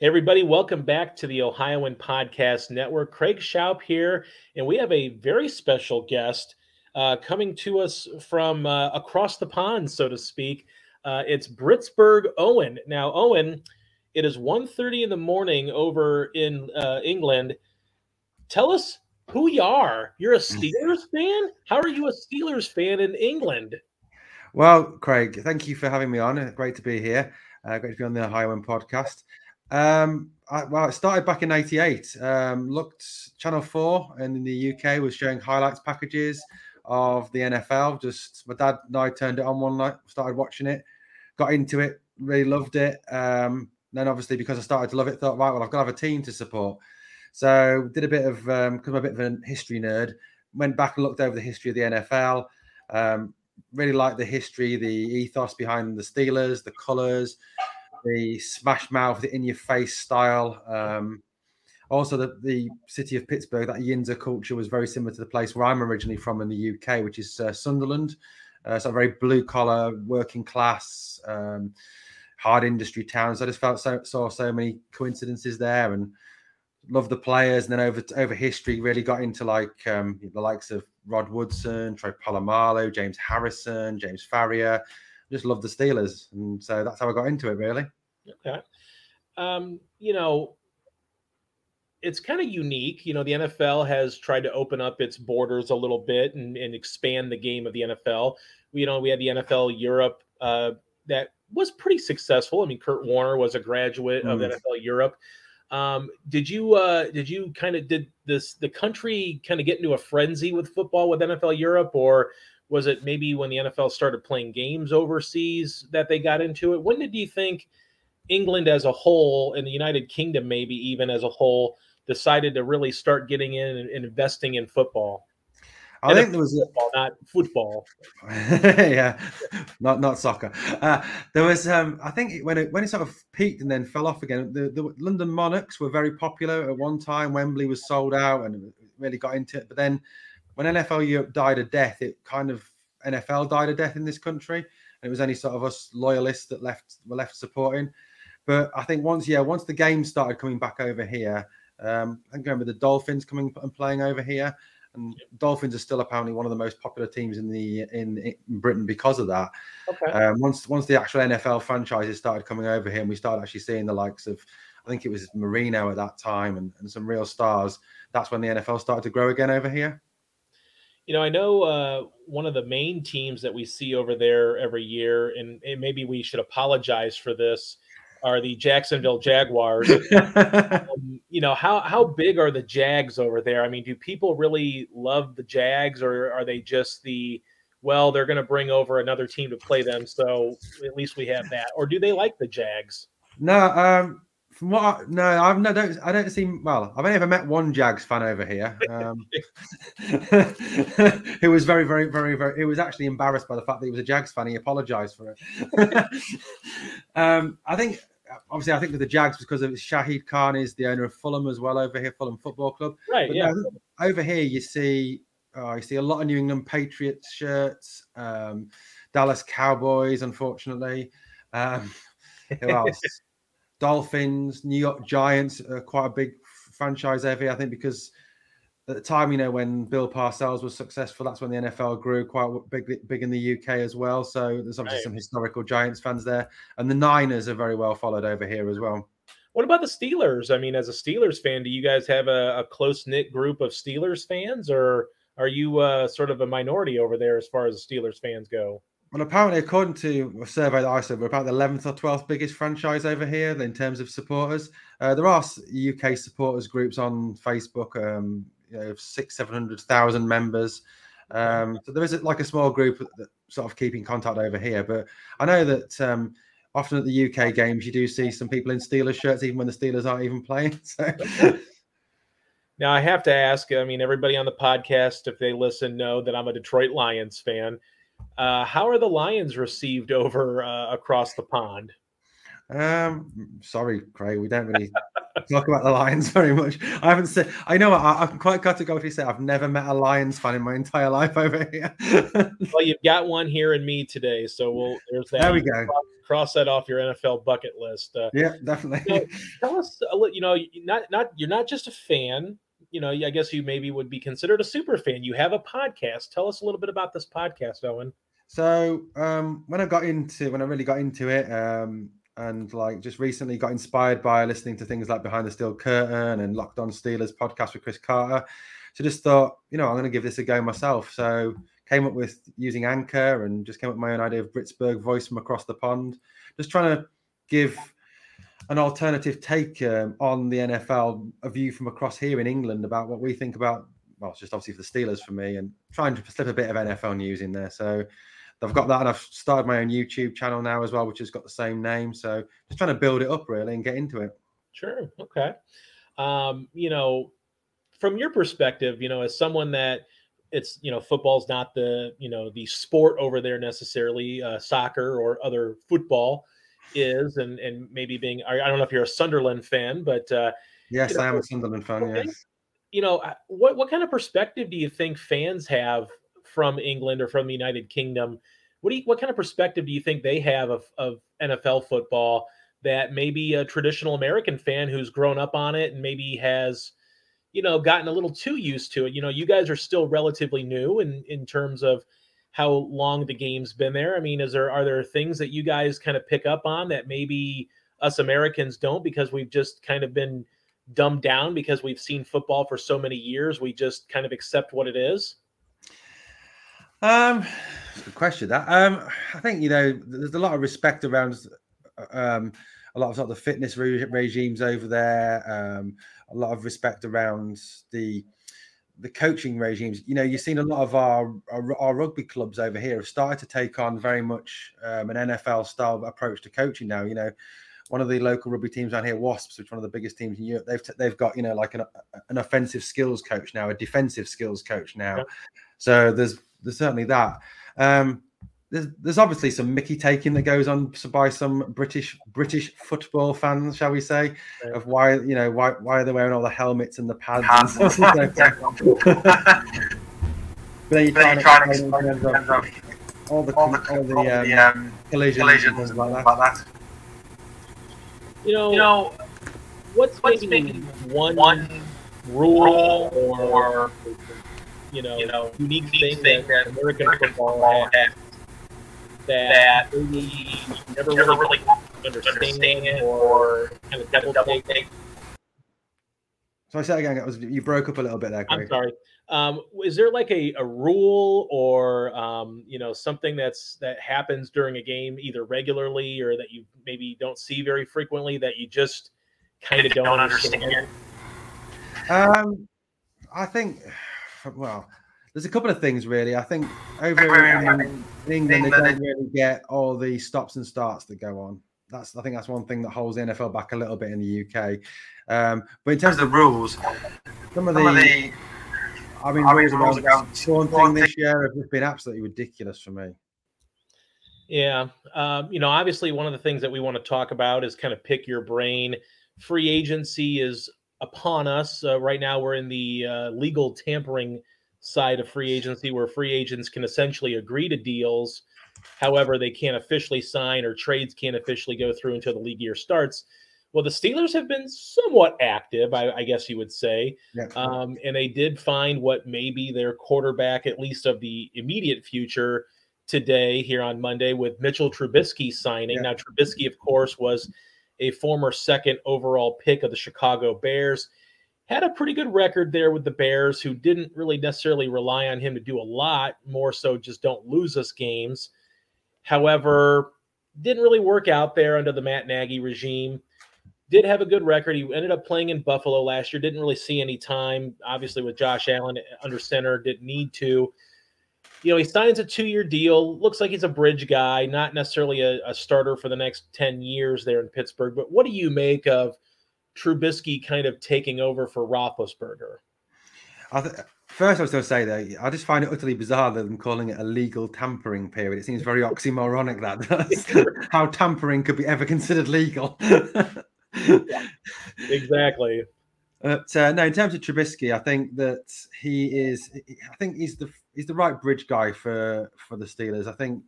Everybody, welcome back to the Ohioan Podcast Network. Craig Shoup here, and we have a very special guest uh, coming to us from uh, across the pond, so to speak. Uh, it's Britsburgh Owen. Now, Owen, it is 1.30 in the morning over in uh, England. Tell us who you are. You're a Steelers fan? How are you a Steelers fan in England? Well, Craig, thank you for having me on. Great to be here. Uh, great to be on the Ohioan Podcast. Um, I, well, it started back in '98. Um, looked Channel Four and in the UK was showing highlights packages of the NFL. Just my dad and I turned it on one night, started watching it, got into it, really loved it. Um, then obviously because I started to love it, thought right, well I've got to have a team to support. So did a bit of um, I'm a bit of a history nerd. Went back and looked over the history of the NFL. Um, really liked the history, the ethos behind the Steelers, the colours the smash mouth, the in your face style. Um, also, the, the city of Pittsburgh, that Yinzer culture was very similar to the place where I'm originally from in the UK, which is uh, Sunderland. Uh, so, very blue collar, working class, um, hard industry towns. I just felt so saw so many coincidences there and loved the players. And then over over history, really got into like um, the likes of Rod Woodson, Troy Polamalu, James Harrison, James Farrior just love the Steelers, and so that's how I got into it. Really. Okay. Um, you know, it's kind of unique. You know, the NFL has tried to open up its borders a little bit and, and expand the game of the NFL. You know, we had the NFL Europe uh, that was pretty successful. I mean, Kurt Warner was a graduate mm. of NFL Europe. Um, did you uh, did you kind of did this the country kind of get into a frenzy with football with NFL Europe, or was it maybe when the NFL started playing games overseas that they got into it? When did you think England as a whole and the United Kingdom, maybe even as a whole, decided to really start getting in and investing in football? I think there was football, not football. yeah, not not soccer. Uh, there was, um, I think, when it when it sort of peaked and then fell off again. The, the London Monarchs were very popular at one time. Wembley was sold out and really got into it. But then when NFL Europe died a death, it kind of NFL died a death in this country, and it was only sort of us loyalists that left were left supporting. But I think once, yeah, once the game started coming back over here, um, I think with the Dolphins coming and playing over here, and Dolphins are still apparently one of the most popular teams in the in, in Britain because of that. Okay. Um, once once the actual NFL franchises started coming over here, and we started actually seeing the likes of, I think it was Marino at that time, and, and some real stars. That's when the NFL started to grow again over here. You know, I know uh, one of the main teams that we see over there every year, and, and maybe we should apologize for this, are the Jacksonville Jaguars. um, you know, how how big are the Jags over there? I mean, do people really love the Jags, or are they just the well, they're going to bring over another team to play them, so at least we have that, or do they like the Jags? No, um, from what I, no, I've no, don't I don't see. Well, I've only ever met one Jags fan over here, um, who was very, very, very, very. He was actually embarrassed by the fact that he was a Jags fan. He apologised for it. um, I think, obviously, I think with the Jags because of Shahid Khan is the owner of Fulham as well over here, Fulham Football Club. Right. But yeah. No, over here, you see, oh, you see a lot of New England Patriots shirts, um, Dallas Cowboys, unfortunately. Um, who else? Dolphins, New York Giants are quite a big franchise heavy, I think, because at the time, you know, when Bill Parcells was successful, that's when the NFL grew quite big, big in the UK as well. So there's obviously right. some historical Giants fans there, and the Niners are very well followed over here as well. What about the Steelers? I mean, as a Steelers fan, do you guys have a, a close knit group of Steelers fans, or are you uh, sort of a minority over there as far as the Steelers fans go? Well, apparently, according to a survey that I saw, we're about the 11th or 12th biggest franchise over here in terms of supporters. Uh, there are UK supporters groups on Facebook, um, you know, six, 700,000 members. Um, so there is like a small group that sort of keeping contact over here. But I know that um, often at the UK games, you do see some people in Steelers shirts, even when the Steelers aren't even playing. So. Now I have to ask. I mean, everybody on the podcast, if they listen, know that I'm a Detroit Lions fan. Uh, how are the Lions received over uh, across the pond? Um, sorry, Craig, we don't really talk about the Lions very much. I haven't said. I know I, I'm quite categorically say I've never met a Lions fan in my entire life over here. well, you've got one here in me today, so we'll. There's that. There we go. Cross, cross that off your NFL bucket list. Uh, yeah, definitely. tell us, you know, not not you're not just a fan. You know, I guess you maybe would be considered a super fan. You have a podcast. Tell us a little bit about this podcast, Owen. So um, when I got into when I really got into it, um, and like just recently got inspired by listening to things like Behind the Steel Curtain and Locked On Steelers podcast with Chris Carter. So just thought, you know, I'm going to give this a go myself. So came up with using Anchor and just came up with my own idea of Britsburgh voice from across the pond. Just trying to give an alternative take um, on the NFL, a view from across here in England about what we think about. Well, it's just obviously for the Steelers for me, and trying to slip a bit of NFL news in there. So I've got that, and I've started my own YouTube channel now as well, which has got the same name. So just trying to build it up really and get into it. Sure. Okay. Um, you know, from your perspective, you know, as someone that it's you know football's not the you know the sport over there necessarily, uh, soccer or other football is, and and maybe being I, don't know if you're a Sunderland fan, but uh, yes, you know, I am a Sunderland fan. Okay. Yes. You know, uh, what what kind of perspective do you think fans have from England or from the United Kingdom. What do you, what kind of perspective do you think they have of, of NFL football that maybe a traditional American fan who's grown up on it and maybe has, you know, gotten a little too used to it? You know, you guys are still relatively new in in terms of how long the game's been there. I mean, is there are there things that you guys kind of pick up on that maybe us Americans don't because we've just kind of been dumbed down because we've seen football for so many years. We just kind of accept what it is. Um, good question. That um, I think you know there's a lot of respect around um a lot of sort of the fitness re- regimes over there. Um, a lot of respect around the the coaching regimes. You know, you've seen a lot of our, our, our rugby clubs over here have started to take on very much um, an NFL style approach to coaching now. You know, one of the local rugby teams down here, Wasps, which is one of the biggest teams in Europe, they've t- they've got you know like an an offensive skills coach now, a defensive skills coach now. So there's there's certainly that. Um, there's, there's obviously some Mickey taking that goes on by some British British football fans, shall we say, right. of why you know why why are they wearing all the helmets and the pads? pads. And stuff but then you try to explain all the all the, all the, all the um, um, collisions, collisions and like that. like that. You know, you know what's, what's making one, one rule or, or you know, you know unique, unique thing, that, that American, American football has that, that we never, never really, understand, or kind of double, double take. So I said again, it was you broke up a little bit there. Craig. I'm sorry. Um, is there like a, a rule or um, you know something that's that happens during a game either regularly or that you maybe don't see very frequently that you just kind of don't, don't understand? understand? Um, I think well, there's a couple of things really. I think over in, England, they don't really get all the stops and starts that go on. That's I think that's one thing that holds the NFL back a little bit in the UK. Um, but in terms of the rules, some of the, some of the I mean, I mean rules around one thing this year have just been absolutely ridiculous for me. Yeah, um, you know, obviously one of the things that we want to talk about is kind of pick your brain. Free agency is upon us. Uh, right now, we're in the uh, legal tampering side of free agency where free agents can essentially agree to deals. However, they can't officially sign or trades can't officially go through until the league year starts. Well, the Steelers have been somewhat active, I, I guess you would say. Yeah. Um, and they did find what may be their quarterback, at least of the immediate future, today here on Monday with Mitchell Trubisky signing. Yeah. Now, Trubisky, of course, was a former second overall pick of the Chicago Bears. Had a pretty good record there with the Bears, who didn't really necessarily rely on him to do a lot, more so just don't lose us games. However, didn't really work out there under the Matt Nagy regime. Did have a good record. He ended up playing in Buffalo last year. Didn't really see any time, obviously, with Josh Allen under center. Didn't need to you know, he signs a two year deal. Looks like he's a bridge guy, not necessarily a, a, starter for the next 10 years there in Pittsburgh. But what do you make of Trubisky kind of taking over for Roethlisberger? I th- first, I was going to say that I just find it utterly bizarre that I'm calling it a legal tampering period. It seems very oxymoronic that how tampering could be ever considered legal. yeah, exactly. But uh, no, in terms of Trubisky, I think that he is. I think he's the he's the right bridge guy for for the Steelers. I think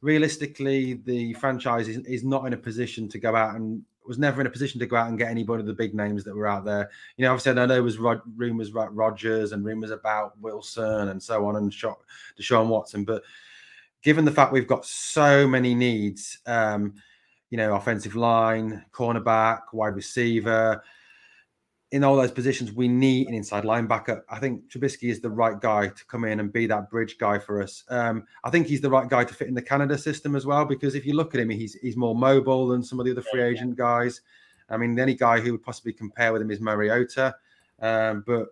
realistically, the franchise is, is not in a position to go out and was never in a position to go out and get anybody of the big names that were out there. You know, obviously, I know there was rumors about Rodgers and rumors about Wilson and so on and shot Deshaun Watson, but given the fact we've got so many needs, um, you know, offensive line, cornerback, wide receiver, in all those positions, we need an inside linebacker. I think Trubisky is the right guy to come in and be that bridge guy for us. Um, I think he's the right guy to fit in the Canada system as well, because if you look at him, he's he's more mobile than some of the other free agent guys. I mean, the only guy who would possibly compare with him is Mariota, um, but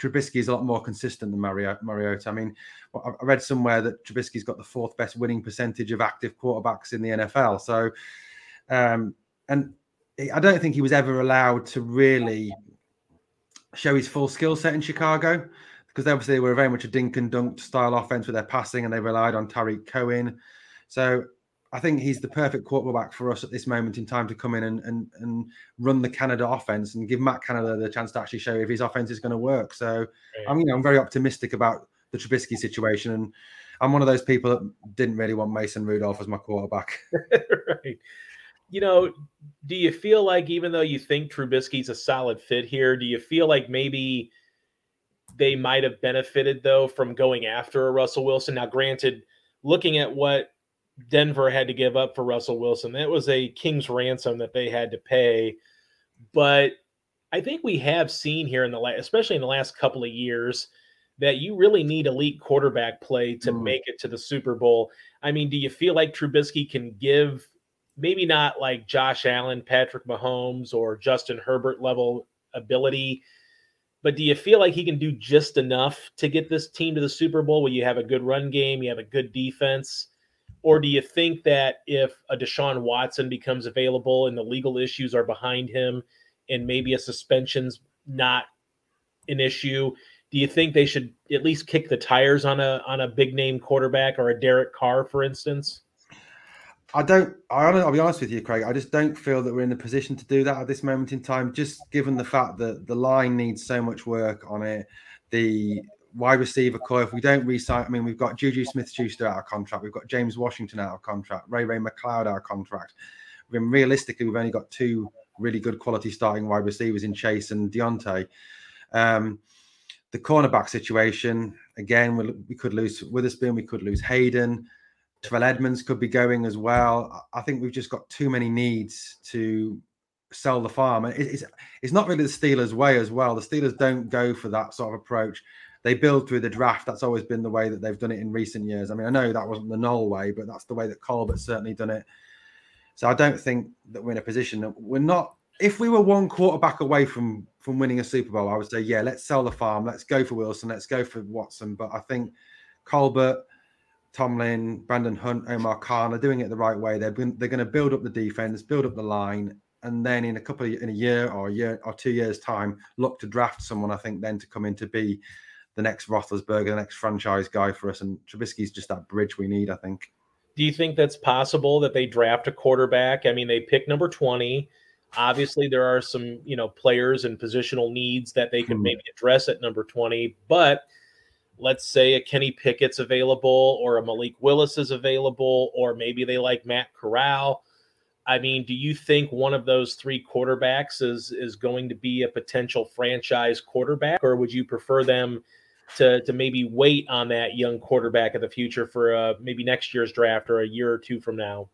Trubisky is a lot more consistent than Mariota. I mean, I read somewhere that Trubisky's got the fourth best winning percentage of active quarterbacks in the NFL. So, um, and I don't think he was ever allowed to really show his full skill set in Chicago because obviously they were very much a dink and dunk style offense with their passing and they relied on Tarik Cohen. So I think he's the perfect quarterback for us at this moment in time to come in and, and, and run the Canada offense and give Matt Canada the chance to actually show if his offense is going to work. So I'm you know I'm very optimistic about the Trubisky situation and I'm one of those people that didn't really want Mason Rudolph as my quarterback. right you know, do you feel like even though you think Trubisky's a solid fit here, do you feel like maybe they might have benefited though from going after a Russell Wilson? Now, granted, looking at what Denver had to give up for Russell Wilson, that was a king's ransom that they had to pay. But I think we have seen here in the last, especially in the last couple of years, that you really need elite quarterback play to mm. make it to the Super Bowl. I mean, do you feel like Trubisky can give maybe not like Josh Allen, Patrick Mahomes, or Justin Herbert level ability. But do you feel like he can do just enough to get this team to the Super Bowl where you have a good run game, you have a good defense? Or do you think that if a Deshaun Watson becomes available and the legal issues are behind him and maybe a suspension's not an issue, do you think they should at least kick the tires on a on a big name quarterback or a Derek Carr, for instance? I don't. I, will be honest with you, Craig. I just don't feel that we're in the position to do that at this moment in time. Just given the fact that the line needs so much work on it, the wide receiver core. If we don't resign, I mean, we've got Juju Smith-Schuster out of contract. We've got James Washington out of contract. Ray Ray McCloud out of contract. I mean, realistically, we've only got two really good quality starting wide receivers in Chase and Diontae. Um, the cornerback situation again, we, we could lose Witherspoon. We could lose Hayden. Terrell Edmunds could be going as well. I think we've just got too many needs to sell the farm. And it's, it's not really the Steelers' way as well. The Steelers don't go for that sort of approach. They build through the draft. That's always been the way that they've done it in recent years. I mean, I know that wasn't the Noll way, but that's the way that Colbert's certainly done it. So I don't think that we're in a position that we're not. If we were one quarterback away from from winning a Super Bowl, I would say, yeah, let's sell the farm. Let's go for Wilson. Let's go for Watson. But I think Colbert Tomlin, Brandon Hunt, Omar Khan are doing it the right way. They're they're going to build up the defense, build up the line, and then in a couple of in a year or a year or two years time, look to draft someone. I think then to come in to be the next Roethlisberger, the next franchise guy for us. And Trubisky's just that bridge we need. I think. Do you think that's possible that they draft a quarterback? I mean, they pick number twenty. Obviously, there are some you know players and positional needs that they could hmm. maybe address at number twenty, but let's say a Kenny Pickett's available or a Malik Willis is available, or maybe they like Matt Corral. I mean, do you think one of those three quarterbacks is is going to be a potential franchise quarterback, or would you prefer them to to maybe wait on that young quarterback of the future for uh, maybe next year's draft or a year or two from now?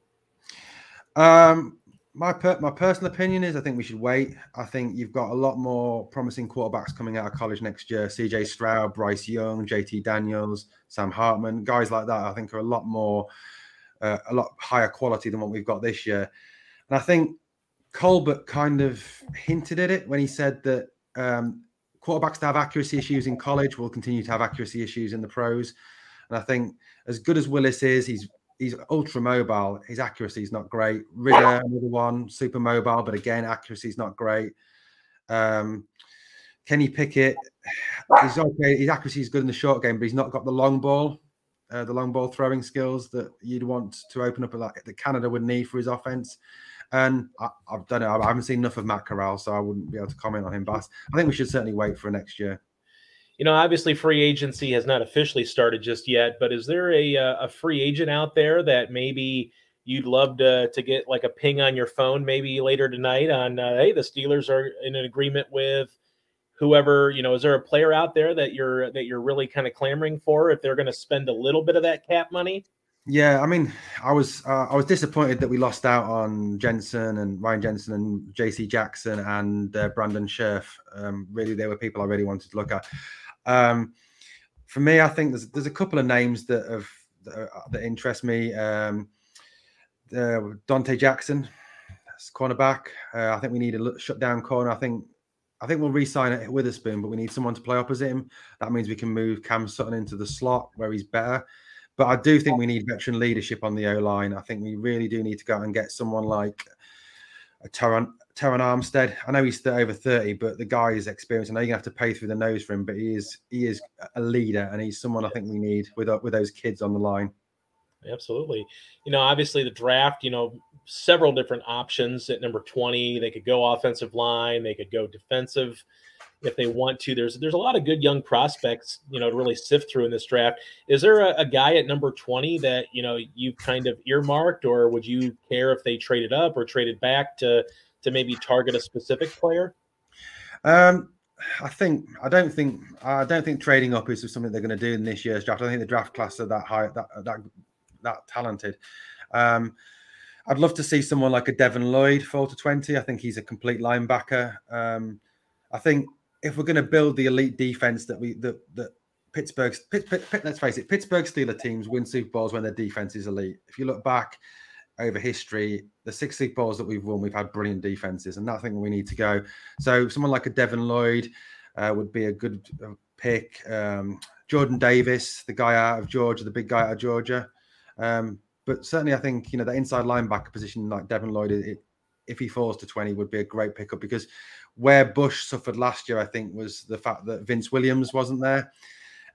Um, my per- my personal opinion is I think we should wait. I think you've got a lot more promising quarterbacks coming out of college next year. CJ Stroud, Bryce Young, JT Daniels, Sam Hartman, guys like that. I think are a lot more, uh, a lot higher quality than what we've got this year. And I think Colbert kind of hinted at it when he said that um, quarterbacks that have accuracy issues in college will continue to have accuracy issues in the pros. And I think as good as Willis is, he's he's ultra mobile. His accuracy is not great. Ridder, another one, super mobile, but again, accuracy is not great. Um, Kenny Pickett, he's okay. His accuracy is good in the short game, but he's not got the long ball, uh, the long ball throwing skills that you'd want to open up a lot that Canada would need for his offense. And I, I don't know. I haven't seen enough of Matt Corral, so I wouldn't be able to comment on him. But I think we should certainly wait for next year. You know, obviously free agency has not officially started just yet, but is there a uh, a free agent out there that maybe you'd love to to get like a ping on your phone maybe later tonight on uh, hey the Steelers are in an agreement with whoever you know is there a player out there that you're that you're really kind of clamoring for if they're going to spend a little bit of that cap money? Yeah i mean i was uh, i was disappointed that we lost out on jensen and ryan jensen and jc jackson and uh, brandon scherff. Um, really they were people i really wanted to look at um, for me i think there's there's a couple of names that have that, that interest me um, uh, Donte Jackson, cornerback. Uh, I think we need a shut down corner. I think I think we'll re-sign it Witherspoon, but we need someone to play opposite him. That means we can move Cam Sutton into the slot where he's better. But I do think we need veteran leadership on the O line. I think we really do need to go out and get someone like a Terron, Terron Armstead. I know he's over 30, but the guy is experienced. I know you're gonna have to pay through the nose for him, but he is he is a leader and he's someone I think we need with uh, with those kids on the line. Absolutely. You know, obviously the draft, you know, several different options at number 20. They could go offensive line, they could go defensive if they want to. There's there's a lot of good young prospects, you know, to really sift through in this draft. Is there a, a guy at number 20 that, you know, you kind of earmarked or would you care if they traded up or traded back to to maybe target a specific player? Um I think I don't think I don't think trading up is something they're going to do in this year's draft. I think the draft class are that high that that that talented. Um, I'd love to see someone like a Devin Lloyd fall to 20. I think he's a complete linebacker. Um, I think if we're going to build the elite defense that we that that Pittsburgh's Pitt, Pitt, Pitt, let's face it, Pittsburgh Steeler teams win Super Bowls when their defense is elite. If you look back over history, the six Super Bowls that we've won, we've had brilliant defenses, and that's I think we need to go. So someone like a Devin Lloyd uh, would be a good uh, pick. Um, Jordan Davis, the guy out of Georgia, the big guy out of Georgia. Um, but certainly, I think you know that inside linebacker position, like Devin Lloyd, it, if he falls to 20, would be a great pickup because where Bush suffered last year, I think, was the fact that Vince Williams wasn't there.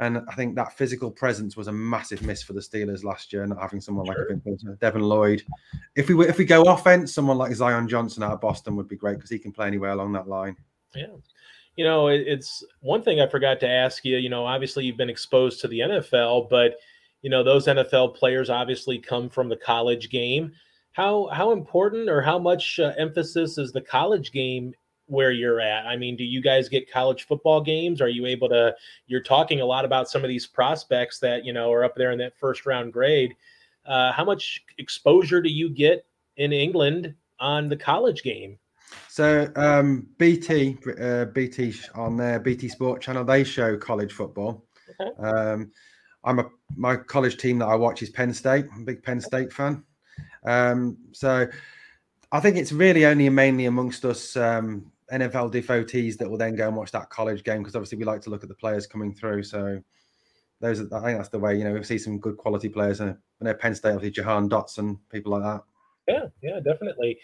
And I think that physical presence was a massive miss for the Steelers last year, not having someone sure. like Devin Lloyd. If we if we go offense, someone like Zion Johnson out of Boston would be great because he can play anywhere along that line. Yeah. You know, it's one thing I forgot to ask you. You know, obviously you've been exposed to the NFL, but you know those NFL players obviously come from the college game. How how important or how much uh, emphasis is the college game where you're at? I mean, do you guys get college football games? Are you able to? You're talking a lot about some of these prospects that you know are up there in that first round grade. Uh, how much exposure do you get in England on the college game? So um, BT, uh, BT on their BT Sport channel, they show college football. Okay. Um, I'm a my college team that I watch is Penn State. I'm a big Penn State fan. Um, so I think it's really only mainly amongst us um, NFL devotees that will then go and watch that college game because obviously we like to look at the players coming through. So those are, I think that's the way. You know, we see some good quality players. And I know Penn State, obviously Jahan Dotson, people like that. Yeah, yeah, definitely.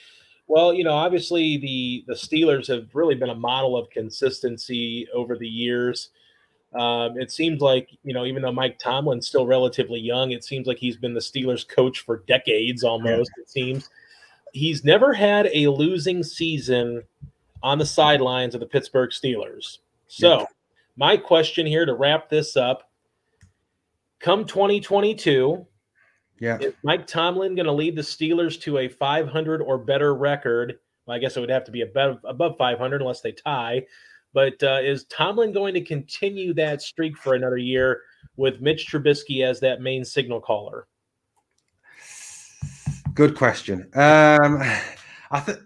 Well, you know, obviously the the Steelers have really been a model of consistency over the years. Um, it seems like, you know, even though Mike Tomlin's still relatively young, it seems like he's been the Steelers coach for decades almost, it seems. He's never had a losing season on the sidelines of the Pittsburgh Steelers. So, my question here to wrap this up come 2022, yeah. is Mike Tomlin going to lead the Steelers to a 500 or better record? Well, I guess it would have to be above, above 500 unless they tie. But uh, is Tomlin going to continue that streak for another year with Mitch Trubisky as that main signal caller? Good question. Um, I think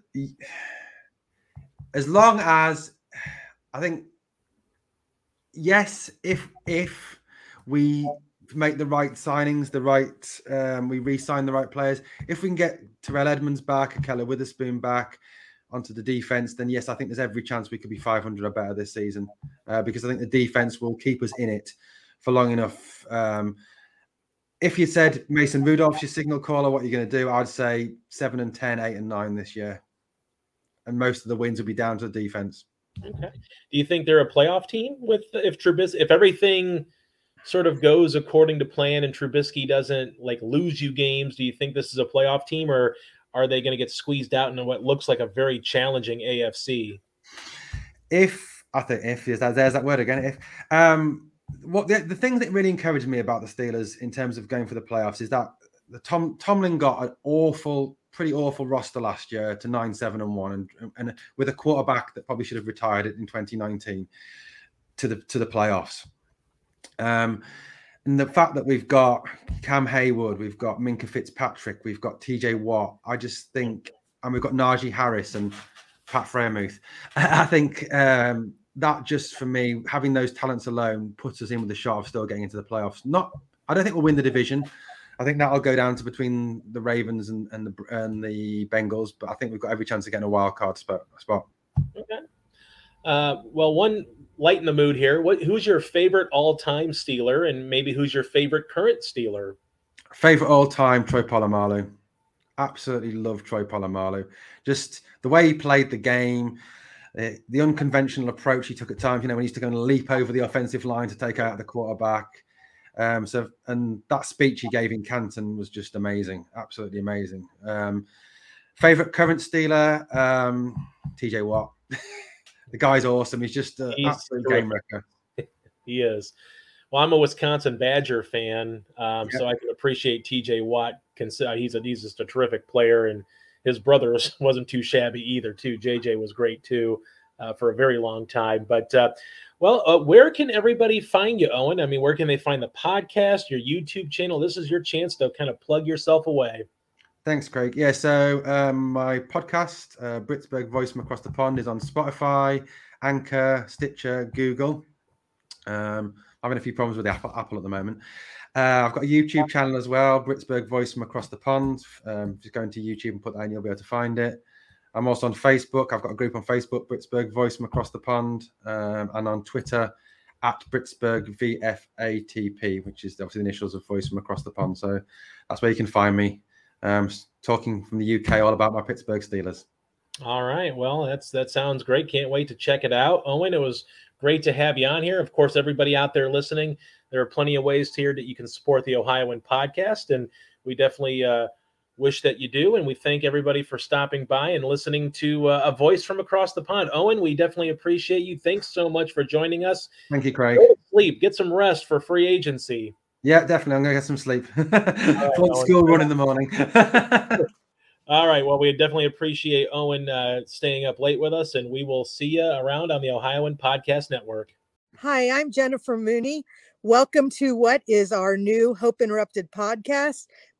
as long as I think yes, if if we make the right signings, the right um, we re-sign the right players, if we can get Terrell Edmunds back, Keller Witherspoon back, onto the defense, then yes, I think there's every chance we could be 500 or better this season uh, because I think the defense will keep us in it for long enough. Um, if you said Mason Rudolph's your signal caller, what are you going to do? I'd say seven and 10, eight and nine this year. And most of the wins will be down to the defense. Okay. Do you think they're a playoff team with if Trubisky, if everything sort of goes according to plan and Trubisky doesn't like lose you games? Do you think this is a playoff team or are they going to get squeezed out into what looks like a very challenging AFC? If I think if is that there's that word again. If um, what the, the thing that really encouraged me about the Steelers in terms of going for the playoffs is that the Tom Tomlin got an awful, pretty awful roster last year to nine, seven, and one, and and with a quarterback that probably should have retired it in 2019 to the to the playoffs. Um, and the fact that we've got Cam Heyward, we've got Minkah Fitzpatrick, we've got TJ Watt, I just think, and we've got Najee Harris and Pat Freiermuth. I think um, that just for me, having those talents alone puts us in with a shot of still getting into the playoffs. Not, I don't think we'll win the division. I think that'll go down to between the Ravens and, and the and the Bengals, but I think we've got every chance of getting a wild card spot. spot. Okay. Uh, well, one lighten the mood here. What who's your favorite all-time Steeler, and maybe who's your favorite current Steeler? Favorite all-time Troy Polamalu. Absolutely love Troy Polamalu. Just the way he played the game, uh, the unconventional approach he took at times. You know, when he used to go and leap over the offensive line to take out the quarterback. Um, so, and that speech he gave in Canton was just amazing, absolutely amazing. Um, favorite current Steeler, um, TJ Watt. the guy's awesome. He's just an absolute game wrecker. he is. Well, I'm a Wisconsin Badger fan, um, so I can appreciate TJ Watt. He's a he's just a terrific player, and his brother wasn't too shabby either. Too JJ was great too uh, for a very long time. But uh, well, uh, where can everybody find you, Owen? I mean, where can they find the podcast, your YouTube channel? This is your chance to kind of plug yourself away. Thanks, Craig. Yeah, so um, my podcast, uh, Britsburgh Voice from Across the Pond, is on Spotify, Anchor, Stitcher, Google. Um, I'm having a few problems with Apple, Apple at the moment. Uh, I've got a YouTube channel as well, Britsburgh Voice from Across the Pond. Um, just go into YouTube and put that in, you'll be able to find it. I'm also on Facebook. I've got a group on Facebook, Britsburgh Voice from Across the Pond, um, and on Twitter at Britsburgh VFATP, which is obviously the initials of Voice from Across the Pond. So that's where you can find me um, talking from the UK all about my Pittsburgh Steelers. All right. Well, that's that sounds great. Can't wait to check it out. Owen, it was great to have you on here. Of course, everybody out there listening, there are plenty of ways here that you can support the Ohioan podcast, and we definitely uh, wish that you do. And we thank everybody for stopping by and listening to uh, a voice from across the pond. Owen, we definitely appreciate you. Thanks so much for joining us. Thank you, Craig. sleep, get some rest for free agency. Yeah, definitely. I'm gonna get some sleep. Full school run in the morning. All right. Well, we definitely appreciate Owen uh, staying up late with us, and we will see you around on the Ohioan Podcast Network. Hi, I'm Jennifer Mooney. Welcome to what is our new Hope Interrupted podcast